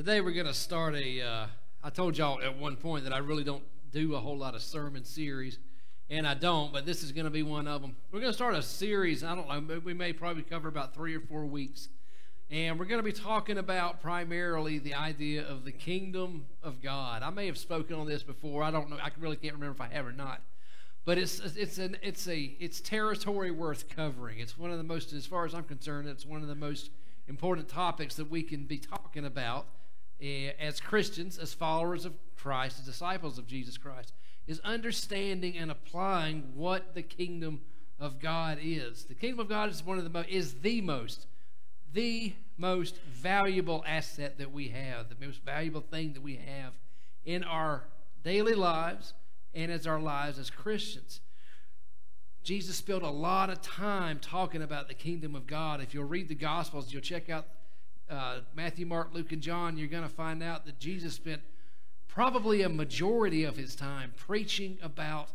Today we're going to start a. Uh, I told y'all at one point that I really don't do a whole lot of sermon series, and I don't, but this is going to be one of them. We're going to start a series. I don't know. We may probably cover about three or four weeks, and we're going to be talking about primarily the idea of the kingdom of God. I may have spoken on this before. I don't know. I really can't remember if I have or not. But it's it's an it's a it's territory worth covering. It's one of the most, as far as I'm concerned, it's one of the most important topics that we can be talking about Eh, as Christians, as followers of Christ, as disciples of Jesus Christ, is understanding and applying what the kingdom of God is. The kingdom of God is one of the most is the most the most valuable asset that we have, the most valuable thing that we have in our daily lives and as our lives as Christians. Jesus spent a lot of time talking about the kingdom of God. If you'll read the Gospels, you'll check out uh, Matthew, Mark, Luke, and John, you're going to find out that Jesus spent probably a majority of his time preaching about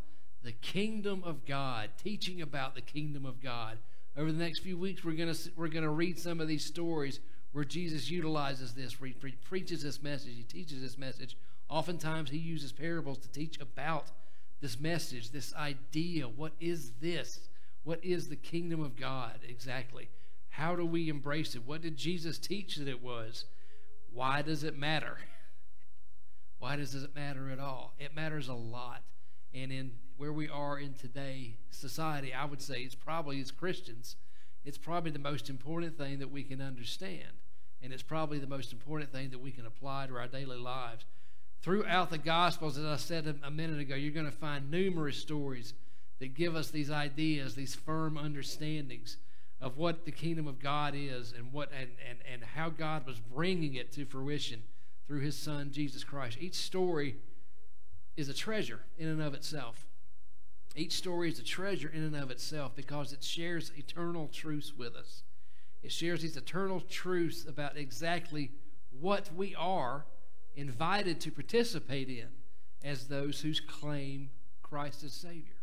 the kingdom of God, teaching about the kingdom of God. Over the next few weeks, we're going to we're going to read some of these stories where Jesus utilizes this, where he preaches this message, he teaches this message. Oftentimes, he uses parables to teach about this message, this idea. What is this? What is the kingdom of God exactly? How do we embrace it? What did Jesus teach that it was? Why does it matter? Why does it matter at all? It matters a lot. And in where we are in today society, I would say it's probably as Christians, it's probably the most important thing that we can understand. And it's probably the most important thing that we can apply to our daily lives. Throughout the Gospels, as I said a minute ago, you're going to find numerous stories that give us these ideas, these firm understandings of what the kingdom of God is and what and, and, and how God was bringing it to fruition through his son Jesus Christ. Each story is a treasure in and of itself. Each story is a treasure in and of itself because it shares eternal truths with us. It shares these eternal truths about exactly what we are invited to participate in as those who claim Christ as Savior.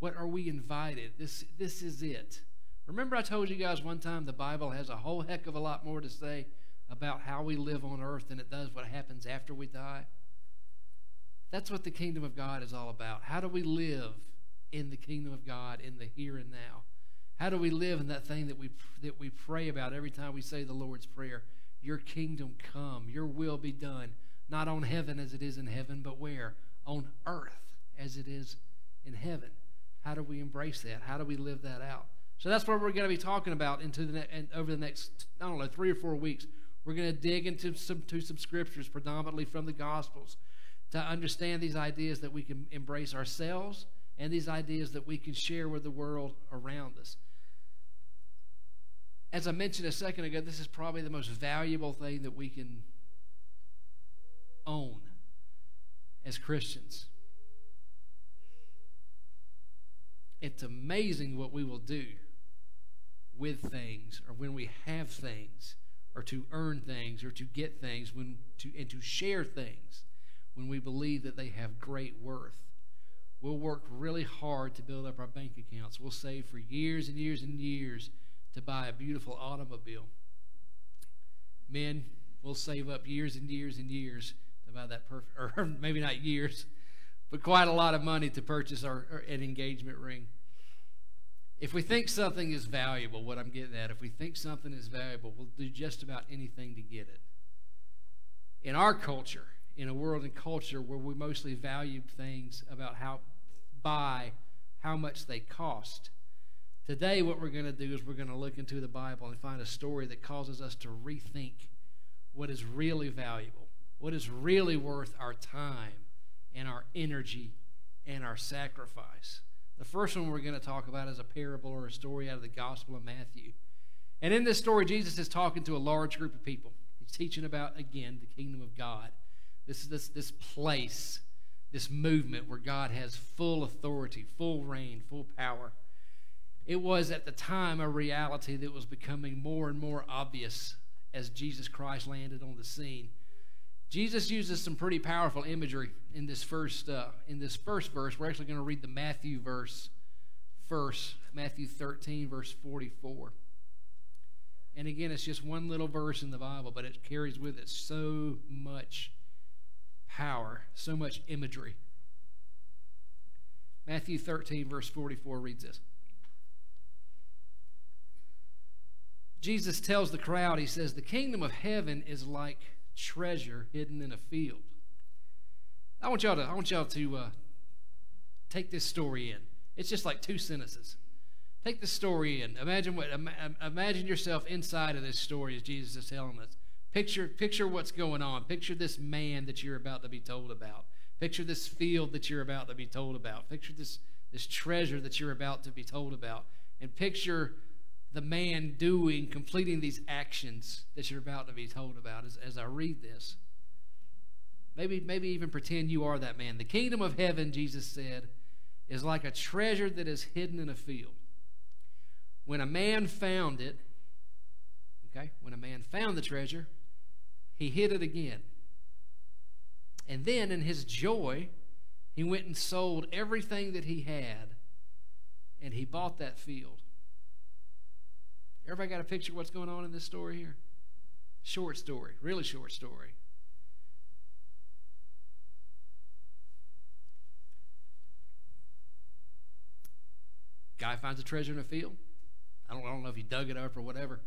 What are we invited? This, this is it. Remember, I told you guys one time the Bible has a whole heck of a lot more to say about how we live on earth than it does what happens after we die? That's what the kingdom of God is all about. How do we live in the kingdom of God in the here and now? How do we live in that thing that we, that we pray about every time we say the Lord's Prayer? Your kingdom come, your will be done, not on heaven as it is in heaven, but where? On earth as it is in heaven. How do we embrace that? How do we live that out? So that's what we're going to be talking about into the ne- and over the next I don't know three or four weeks. We're going to dig into some to some scriptures, predominantly from the Gospels, to understand these ideas that we can embrace ourselves and these ideas that we can share with the world around us. As I mentioned a second ago, this is probably the most valuable thing that we can own as Christians. It's amazing what we will do with things or when we have things or to earn things or to get things when to and to share things when we believe that they have great worth. We'll work really hard to build up our bank accounts. We'll save for years and years and years to buy a beautiful automobile. Men, we'll save up years and years and years to buy that perfect, or maybe not years, but quite a lot of money to purchase our, our, an engagement ring. If we think something is valuable, what I'm getting at, if we think something is valuable, we'll do just about anything to get it. In our culture, in a world and culture where we mostly value things about how by how much they cost. Today, what we're going to do is we're going to look into the Bible and find a story that causes us to rethink what is really valuable, what is really worth our time and our energy and our sacrifice. The first one we're going to talk about is a parable or a story out of the Gospel of Matthew. And in this story, Jesus is talking to a large group of people. He's teaching about, again, the kingdom of God. This is this, this place, this movement where God has full authority, full reign, full power. It was at the time a reality that was becoming more and more obvious as Jesus Christ landed on the scene. Jesus uses some pretty powerful imagery in this first uh, in this first verse. We're actually going to read the Matthew verse first, Matthew 13, verse 44. And again, it's just one little verse in the Bible, but it carries with it so much power, so much imagery. Matthew 13, verse 44 reads this. Jesus tells the crowd, He says, The kingdom of heaven is like treasure hidden in a field. I want y'all to, I want y'all to uh, take this story in. It's just like two sentences. Take the story in. Imagine what. Imagine yourself inside of this story as Jesus is telling us. Picture, picture what's going on. Picture this man that you're about to be told about. Picture this field that you're about to be told about. Picture this, this treasure that you're about to be told about. And picture the man doing, completing these actions that you're about to be told about as, as I read this. Maybe, maybe even pretend you are that man. The kingdom of heaven, Jesus said, is like a treasure that is hidden in a field. When a man found it, okay, when a man found the treasure, he hid it again. And then in his joy, he went and sold everything that he had and he bought that field. Everybody got a picture of what's going on in this story here? Short story, really short story. Guy finds a treasure in a field. I don't, I don't know if he dug it up or whatever.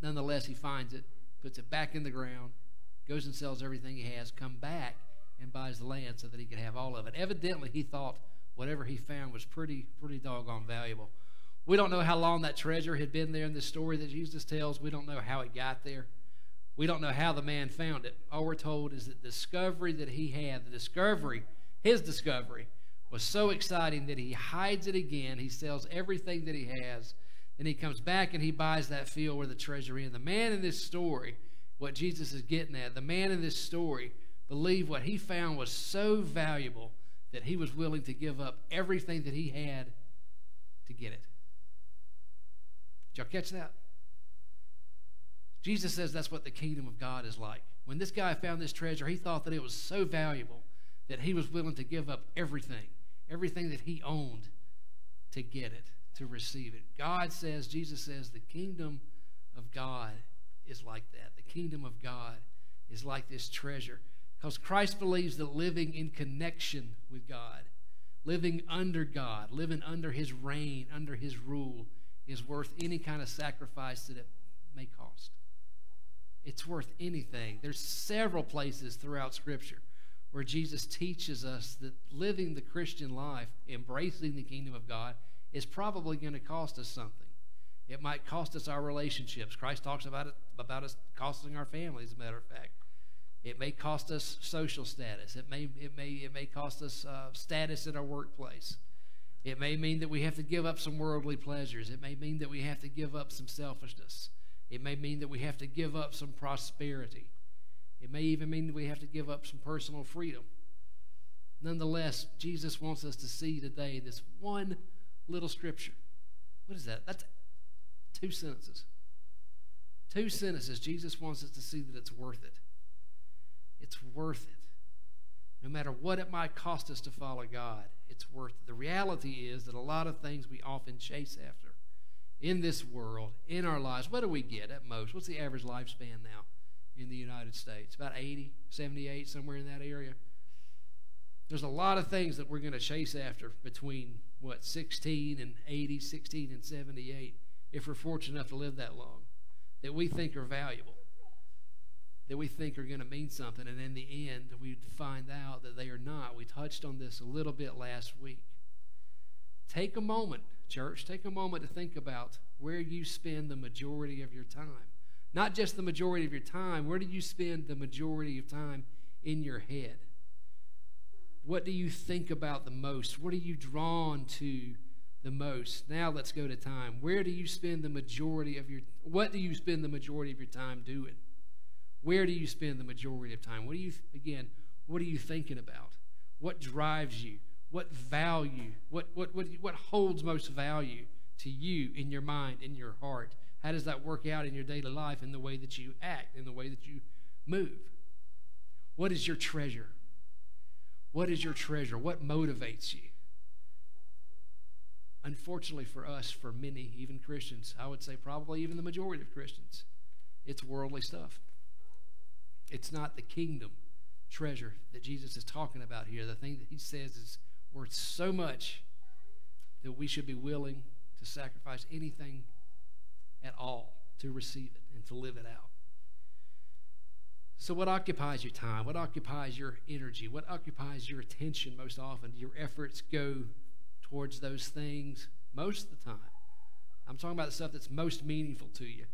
Nonetheless, he finds it, puts it back in the ground, goes and sells everything he has, come back and buys the land so that he could have all of it. Evidently, he thought whatever he found was pretty, pretty doggone valuable. We don't know how long that treasure had been there in the story that Jesus tells. We don't know how it got there. We don't know how the man found it. All we're told is that the discovery that he had, the discovery, his discovery, was so exciting that he hides it again. He sells everything that he has. Then he comes back and he buys that field where the treasure is. The man in this story, what Jesus is getting at, the man in this story believed what he found was so valuable that he was willing to give up everything that he had to get it. Did y'all catch that? Jesus says that's what the kingdom of God is like. When this guy found this treasure, he thought that it was so valuable that he was willing to give up everything everything that he owned to get it, to receive it. God says, Jesus says, the kingdom of God is like that. The kingdom of God is like this treasure. Because Christ believes that living in connection with God, living under God, living under his reign, under his rule, is worth any kind of sacrifice that it may cost. It's worth anything. There's several places throughout Scripture where Jesus teaches us that living the Christian life, embracing the kingdom of God, is probably going to cost us something. It might cost us our relationships. Christ talks about it about us costing our families, as a matter of fact. It may cost us social status. It may it may it may cost us uh, status in our workplace. It may mean that we have to give up some worldly pleasures. It may mean that we have to give up some selfishness. It may mean that we have to give up some prosperity. It may even mean that we have to give up some personal freedom. Nonetheless, Jesus wants us to see today this one little scripture. What is that? That's two sentences. Two sentences. Jesus wants us to see that it's worth it. It's worth it. No matter what it might cost us to follow God, it's worth it. The reality is that a lot of things we often chase after in this world, in our lives, what do we get at most? What's the average lifespan now? in the United States, about 80, 78, somewhere in that area. There's a lot of things that we're going to chase after between, what, 16 and 80, 16 and 78, if we're fortunate enough to live that long, that we think are valuable, that we think are going to mean something. And in the end, we find out that they are not. We touched on this a little bit last week. Take a moment, church, take a moment to think about where you spend the majority of your time. Not just the majority of your time. Where do you spend the majority of time in your head? What do you think about the most? What are you drawn to the most? Now let's go to time. Where do you spend the majority of your what do you spend the majority of your time doing? Where do you spend the majority of time? What do you again, what are you thinking about? What drives you? What value? What what what what holds most value to you in your mind, in your heart? How does that work out in your daily life in the way that you act, in the way that you move? What is your treasure? What is your treasure? What motivates you? unfortunately for us, for many, even Christians, I would say probably even the majority of Christians, it's worldly stuff. It's not the kingdom treasure that Jesus is talking about here. The thing that he says is worth so much that we should be willing to sacrifice anything at all to receive it and to live it out. So, what occupies your time? What occupies your energy? What occupies your attention most often? Your efforts go towards those things most of the time? I'm talking about the stuff that's most meaningful to you.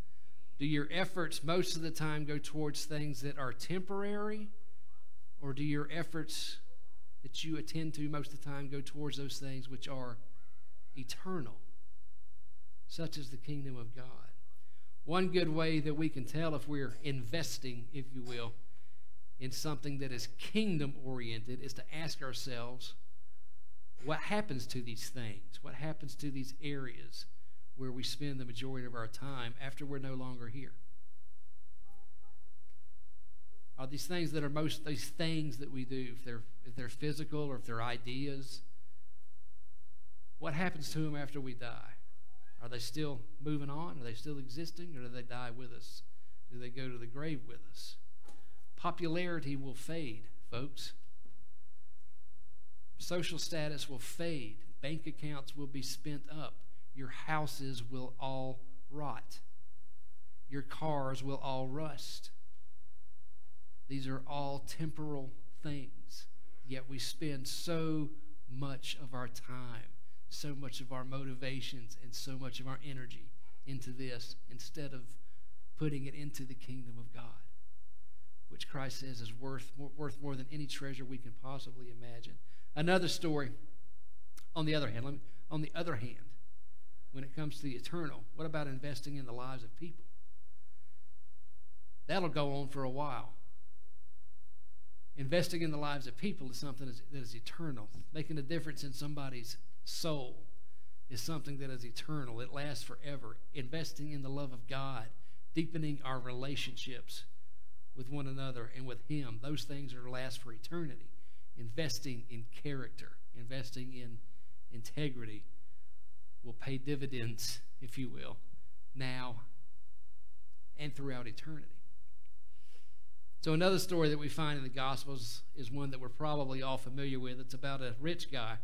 Do your efforts most of the time go towards things that are temporary? Or do your efforts that you attend to most of the time go towards those things which are eternal, such as the kingdom of God? One good way that we can tell if we're investing, if you will, in something that is kingdom oriented is to ask ourselves what happens to these things? What happens to these areas where we spend the majority of our time after we're no longer here? Are these things that are most these things that we do, if they're if they're physical or if they're ideas, what happens to them after we die? Are they still moving on? Are they still existing? Or do they die with us? Do they go to the grave with us? Popularity will fade, folks. Social status will fade. Bank accounts will be spent up. Your houses will all rot. Your cars will all rust. These are all temporal things. Yet we spend so much of our time so much of our motivations and so much of our energy into this instead of putting it into the kingdom of God, which Christ says is worth more, worth more than any treasure we can possibly imagine. Another story, on the other hand, me, on the other hand, when it comes to the eternal, what about investing in the lives of people? That'll go on for a while. Investing in the lives of people is something that is eternal, making a difference in somebody's soul is something that is eternal, it lasts forever. Investing in the love of God, deepening our relationships with one another and with Him, those things are last for eternity. Investing in character, investing in integrity will pay dividends, if you will, now and throughout eternity. So, another story that we find in the Gospels is one that we're probably all familiar with. It's about a rich guy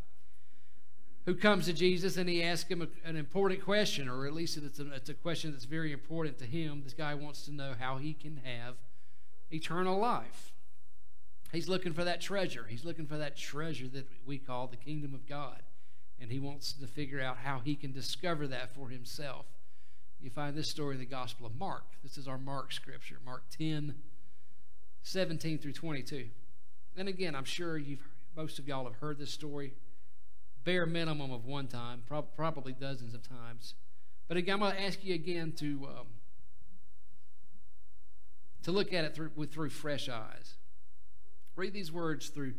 who comes to Jesus and he asks him a, an important question, or at least it's a, it's a question that's very important to him. This guy wants to know how he can have eternal life. He's looking for that treasure. He's looking for that treasure that we call the kingdom of God. And he wants to figure out how he can discover that for himself. You find this story in the Gospel of Mark. This is our Mark scripture, Mark 10, 17 through 22. And again, I'm sure you've most of y'all have heard this story bare minimum of one time, probably dozens of times. But again, I'm going to ask you again to um, to look at it through with through fresh eyes. Read these words through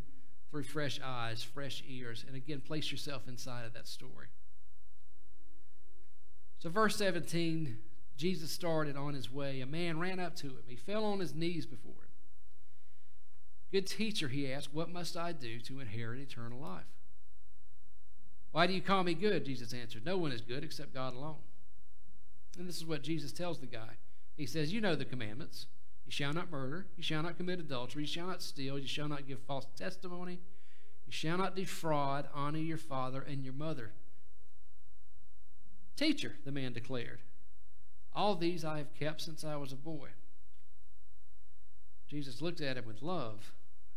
through fresh eyes, fresh ears, and again, place yourself inside of that story. So, verse 17, Jesus started on his way. A man ran up to him. He fell on his knees before him. Good teacher, he asked, What must I do to inherit eternal life? Why do you call me good? Jesus answered, No one is good except God alone. And this is what Jesus tells the guy. He says, You know the commandments. You shall not murder. You shall not commit adultery. You shall not steal. You shall not give false testimony. You shall not defraud. Honor your father and your mother. Teacher, the man declared, all these I have kept since I was a boy. Jesus looked at him with love,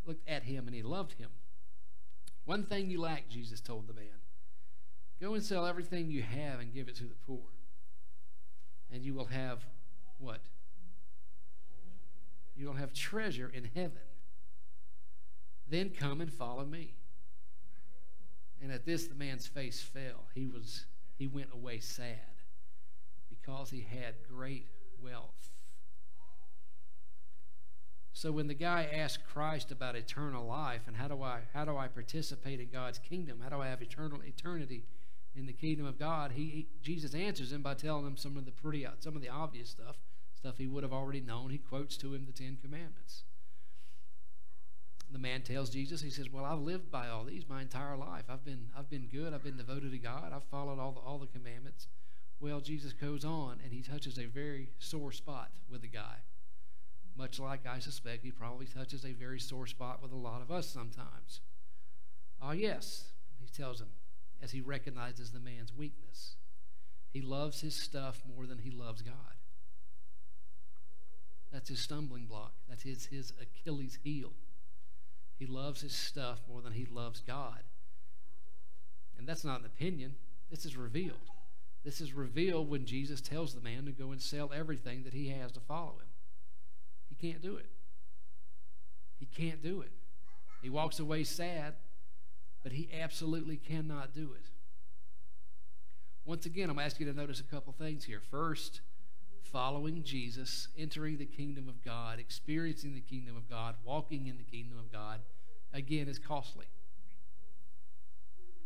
looked at him, and he loved him. One thing you lack, Jesus told the man. Go and sell everything you have and give it to the poor. And you will have what? You will have treasure in heaven. Then come and follow me. And at this the man's face fell. He was he went away sad because he had great wealth. So when the guy asked Christ about eternal life and how do I how do I participate in God's kingdom? How do I have eternal eternity? in the kingdom of God, he, he, Jesus answers him by telling him some of the pretty some of the obvious stuff, stuff he would have already known. He quotes to him the Ten Commandments. The man tells Jesus, he says, "Well, I've lived by all these my entire life. I've been I've been good. I've been devoted to God. I've followed all the all the commandments." Well, Jesus goes on and he touches a very sore spot with the guy. Much like I suspect he probably touches a very sore spot with a lot of us sometimes. Ah, yes, he tells him as he recognizes the man's weakness. He loves his stuff more than he loves God. That's his stumbling block. That's his, his Achilles heel. He loves his stuff more than he loves God. And that's not an opinion, this is revealed. This is revealed when Jesus tells the man to go and sell everything that he has to follow him. He can't do it. He can't do it. He walks away sad, but he absolutely cannot do it. Once again, I'm asking you to notice a couple things here. First, following Jesus, entering the kingdom of God, experiencing the kingdom of God, walking in the kingdom of God, again, is costly.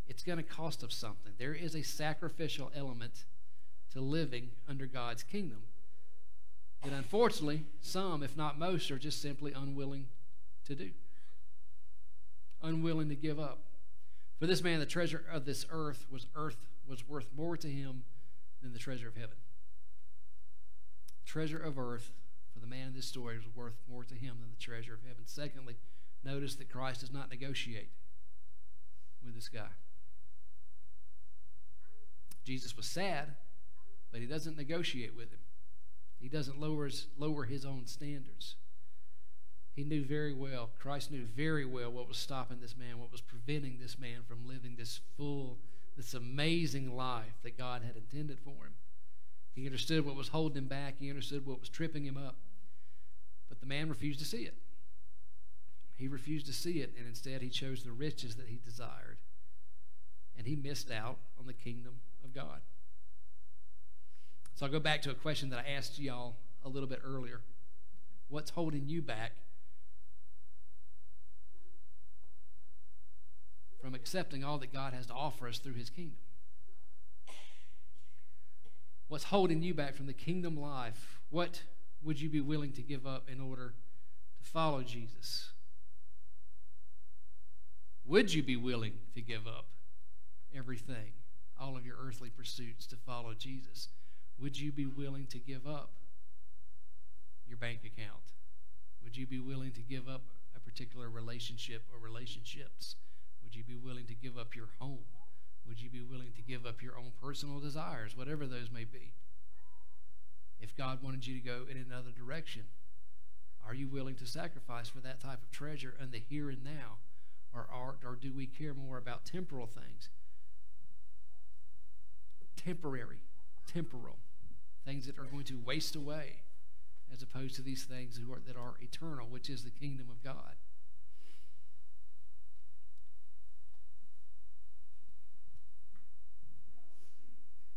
It's going to cost us something. There is a sacrificial element to living under God's kingdom. And unfortunately, some, if not most, are just simply unwilling to do, unwilling to give up. For this man, the treasure of this earth was earth was worth more to him than the treasure of heaven. Treasure of earth for the man in this story was worth more to him than the treasure of heaven. Secondly, notice that Christ does not negotiate with this guy. Jesus was sad, but he doesn't negotiate with him. He doesn't lower his, lower his own standards. He knew very well, Christ knew very well what was stopping this man, what was preventing this man from living this full, this amazing life that God had intended for him. He understood what was holding him back, he understood what was tripping him up. But the man refused to see it. He refused to see it, and instead he chose the riches that he desired. And he missed out on the kingdom of God. So I'll go back to a question that I asked y'all a little bit earlier. What's holding you back from accepting all that God has to offer us through his kingdom? What's holding you back from the kingdom life? What would you be willing to give up in order to follow Jesus? Would you be willing to give up everything, all of your earthly pursuits to follow Jesus? Would you be willing to give up your bank account? Would you be willing to give up a particular relationship or relationships? Would you be willing to give up your home? Would you be willing to give up your own personal desires, whatever those may be? If God wanted you to go in another direction, are you willing to sacrifice for that type of treasure and the here and now? Or, or, or do we care more about temporal things? Temporary, temporal, things that are going to waste away, as opposed to these things are, that are eternal, which is the kingdom of God.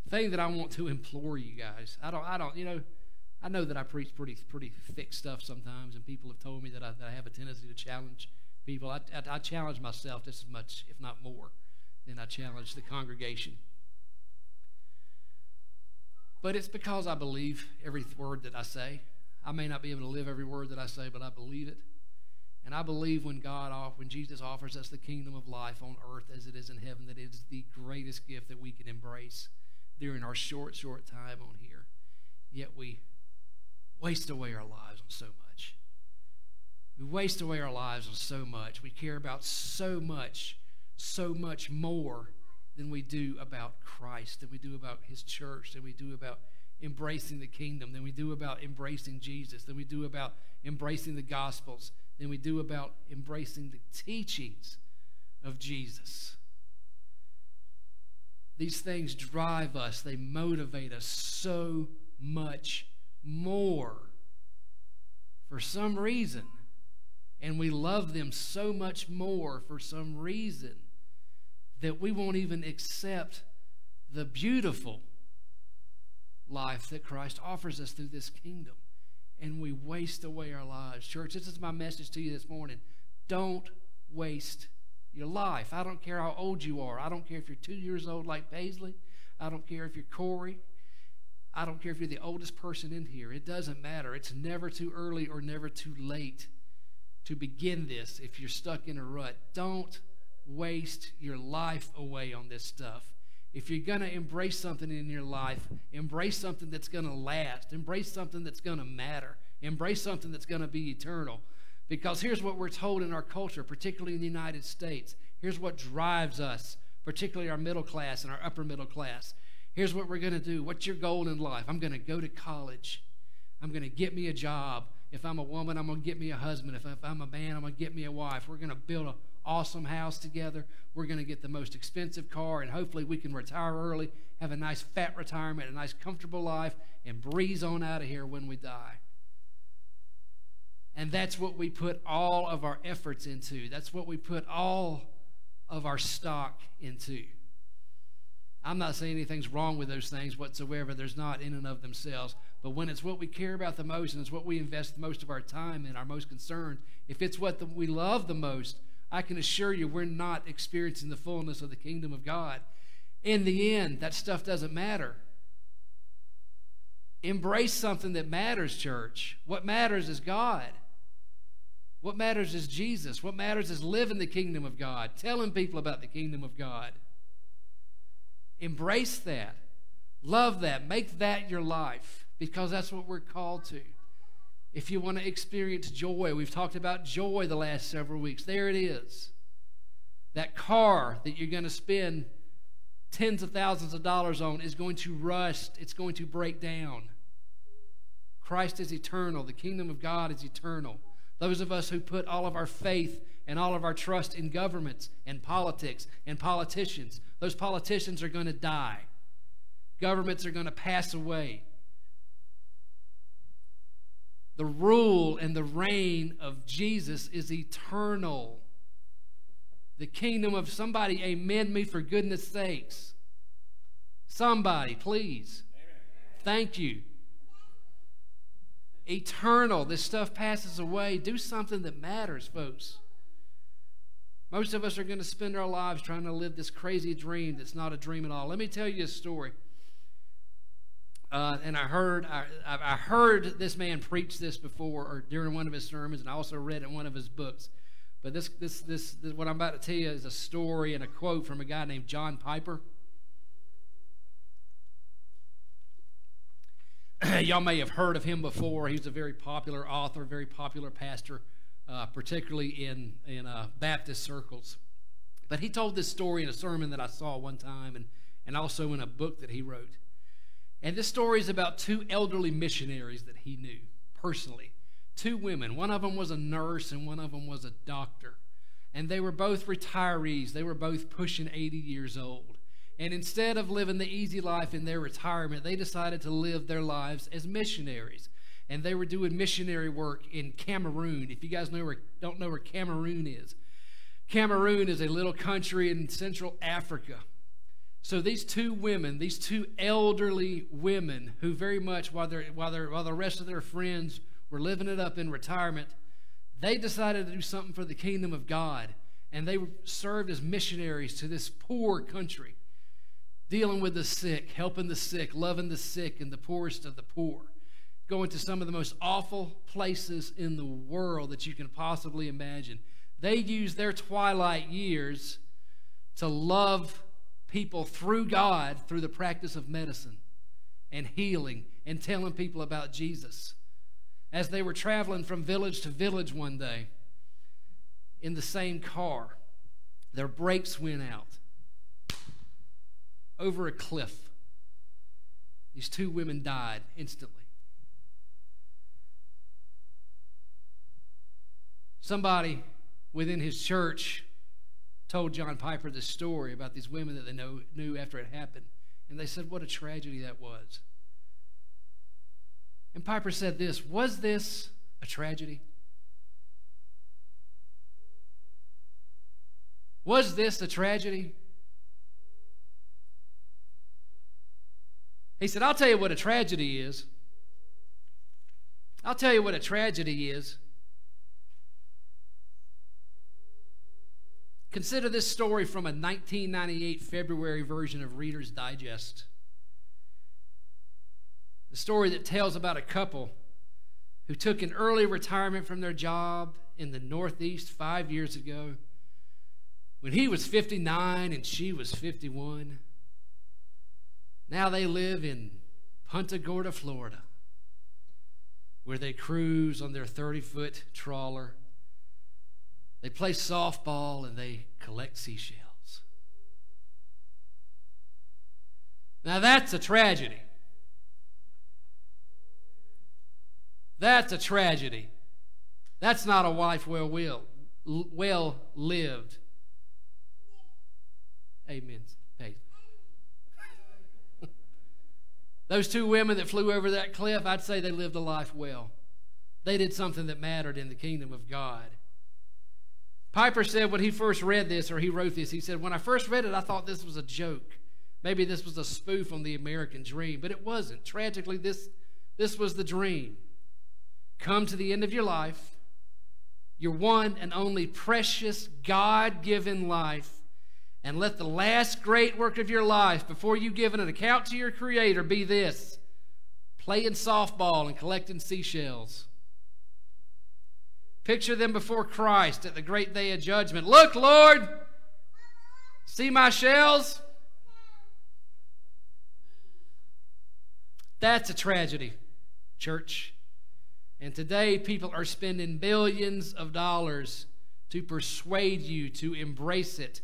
Thing that I want to implore you guys. I don't, I don't, you know, I know that I preach pretty, pretty thick stuff sometimes, and people have told me that I, that I have a tendency to challenge people. I, I, I challenge myself just as much, if not more, than I challenge the congregation. But it's because I believe every word that I say. I may not be able to live every word that I say, but I believe it. And I believe when God, when Jesus offers us the kingdom of life on earth as it is in heaven, that it is the greatest gift that we can embrace during our short, short time on here. Yet we waste away our lives on so much. We waste away our lives on so much. We care about so much, so much more than we do about Christ, than we do about His church, than we do about embracing the kingdom, than we do about embracing Jesus, than we do about embracing the Gospels, than we do about embracing the teachings of Jesus. These things drive us, they motivate us so much more for some reason. And we love them so much more for some reason that we won't even accept the beautiful life that Christ offers us through this kingdom. And we waste away our lives. Church, this is my message to you this morning. Don't waste your life. I don't care how old you are. I don't care if you're two years old like Paisley. I don't care if you're Corey. I don't care if you're the oldest person in here. It doesn't matter. It's never too early or never too late to begin this if you're stuck in a rut. Don't waste your life away on this stuff. If you're going to embrace something in your life, embrace something that's going to last, embrace something that's going to matter, embrace something that's going to be eternal. Because here's what we're told in our culture, particularly in the United States. Here's what drives us, particularly our middle class and our upper middle class. Here's what we're going to do. What's your goal in life? I'm going to go to college. I'm going to get me a job. If I'm a woman, I'm going to get me a husband. If, if I'm a man, I'm going to get me a wife. We're going to build an awesome house together. We're going to get the most expensive car, and hopefully we can retire early, have a nice fat retirement, a nice comfortable life, and breeze on out of here when we die. And that's what we put all of our efforts into. That's what we put all of our stock into. I'm not saying anything's wrong with those things whatsoever. There's not in and of themselves. But when it's what we care about the most and it's what we invest the most of our time in, our most concerned, if it's what the, we love the most, I can assure you we're not experiencing the fullness of the kingdom of God. In the end, that stuff doesn't matter. Embrace something that matters, church. What matters is God. What matters is Jesus. What matters is living the kingdom of God, telling people about the kingdom of God. Embrace that. Love that. Make that your life because that's what we're called to. If you want to experience joy, we've talked about joy the last several weeks. There it is. That car that you're going to spend tens of thousands of dollars on is going to rust, it's going to break down. Christ is eternal, the kingdom of God is eternal. Those of us who put all of our faith and all of our trust in governments and politics and politicians, those politicians are going to die. Governments are going to pass away. The rule and the reign of Jesus is eternal. The kingdom of somebody, amen me for goodness sakes. Somebody, please. Amen. Thank you eternal. This stuff passes away. Do something that matters, folks. Most of us are going to spend our lives trying to live this crazy dream that's not a dream at all. Let me tell you a story. Uh, and I heard I, I, heard this man preach this before or during one of his sermons, and I also read in one of his books. But this, this, this, this, what I'm about to tell you is a story and a quote from a guy named John Piper. y'all may have heard of him before. He's a very popular author, very popular pastor, uh, particularly in, in uh, Baptist circles. But he told this story in a sermon that I saw one time and, and also in a book that he wrote. And this story is about two elderly missionaries that he knew personally. Two women. One of them was a nurse and one of them was a doctor. And they were both retirees. They were both pushing 80 years old. And instead of living the easy life in their retirement, they decided to live their lives as missionaries. And they were doing missionary work in Cameroon. If you guys know where, don't know where Cameroon is, Cameroon is a little country in Central Africa. So these two women, these two elderly women, who very much, while, they're, while, they're, while the rest of their friends were living it up in retirement, they decided to do something for the kingdom of God. And they served as missionaries to this poor country dealing with the sick, helping the sick, loving the sick and the poorest of the poor, going to some of the most awful places in the world that you can possibly imagine. They use their twilight years to love people through God through the practice of medicine and healing and telling people about Jesus. As they were traveling from village to village one day in the same car, their brakes went out over a cliff. These two women died instantly. Somebody within his church told John Piper this story about these women that they know, knew after it happened. And they said, What a tragedy that was. And Piper said this Was this a tragedy? Was this a tragedy? He said, I'll tell you what a tragedy is. I'll tell you what a tragedy is. Consider this story from a 1998 February version of Reader's Digest. The story that tells about a couple who took an early retirement from their job in the Northeast five years ago when he was 59 and she was 51. Now they live in Punta Gorda, Florida, where they cruise on their 30 foot trawler. They play softball and they collect seashells. Now that's a tragedy. That's a tragedy. That's not a life well will, well lived. Amen. Those two women that flew over that cliff, I'd say they lived a life well. They did something that mattered in the kingdom of God. Piper said when he first read this, or he wrote this, he said, When I first read it, I thought this was a joke. Maybe this was a spoof on the American dream, but it wasn't. Tragically, this, this was the dream. Come to the end of your life, your one and only precious God given life, and let the last great work of your life before you give an account to your Creator be this playing softball and collecting seashells. Picture them before Christ at the great day of judgment. Look, Lord, see my shells? That's a tragedy, church. And today, people are spending billions of dollars to persuade you to embrace it,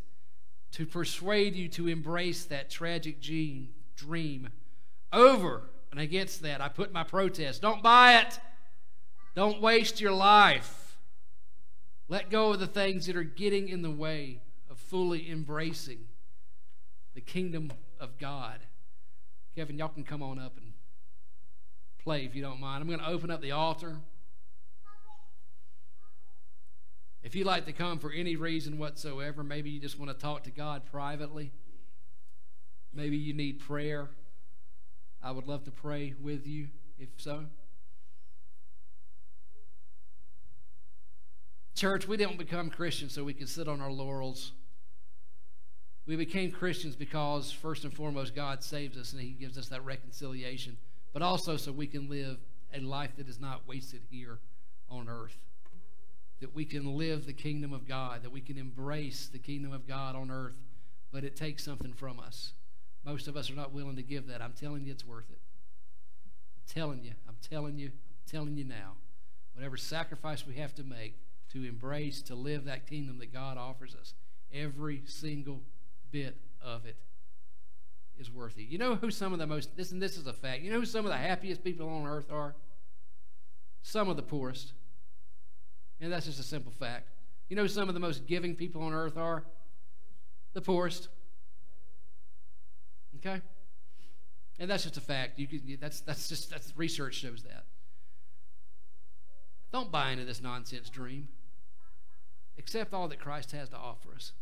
to persuade you to embrace that tragic dream. Over and against that, I put my protest. Don't buy it. Don't waste your life. Let go of the things that are getting in the way of fully embracing the kingdom of God. Kevin, y'all can come on up and play if you don't mind. I'm going to open up the altar. If you'd like to come for any reason whatsoever, maybe you just want to talk to God privately, maybe you need prayer. I would love to pray with you if so. Church, we didn't become Christians so we could sit on our laurels. We became Christians because, first and foremost, God saves us and He gives us that reconciliation but also so we can live a life that is not wasted here on earth. That we can live the kingdom of God, that we can embrace the kingdom of God on earth, but it takes something from us. Most of us are not willing to give that. I'm telling you, it's worth it. I'm telling you, I'm telling you, I'm telling you now. Whatever sacrifice we have to make to embrace, to live that kingdom that God offers us, every single bit of it is worthy. You know who some of the most, this and this is a fact, you know who some of the happiest people on earth are? Some of the poorest. And that's just a simple fact. You know some of the most giving people on earth are? The poorest. Okay? And that's just a fact. You can, that's, that's just that's research shows that. Don't buy into this nonsense dream. Accept all that Christ has to offer us.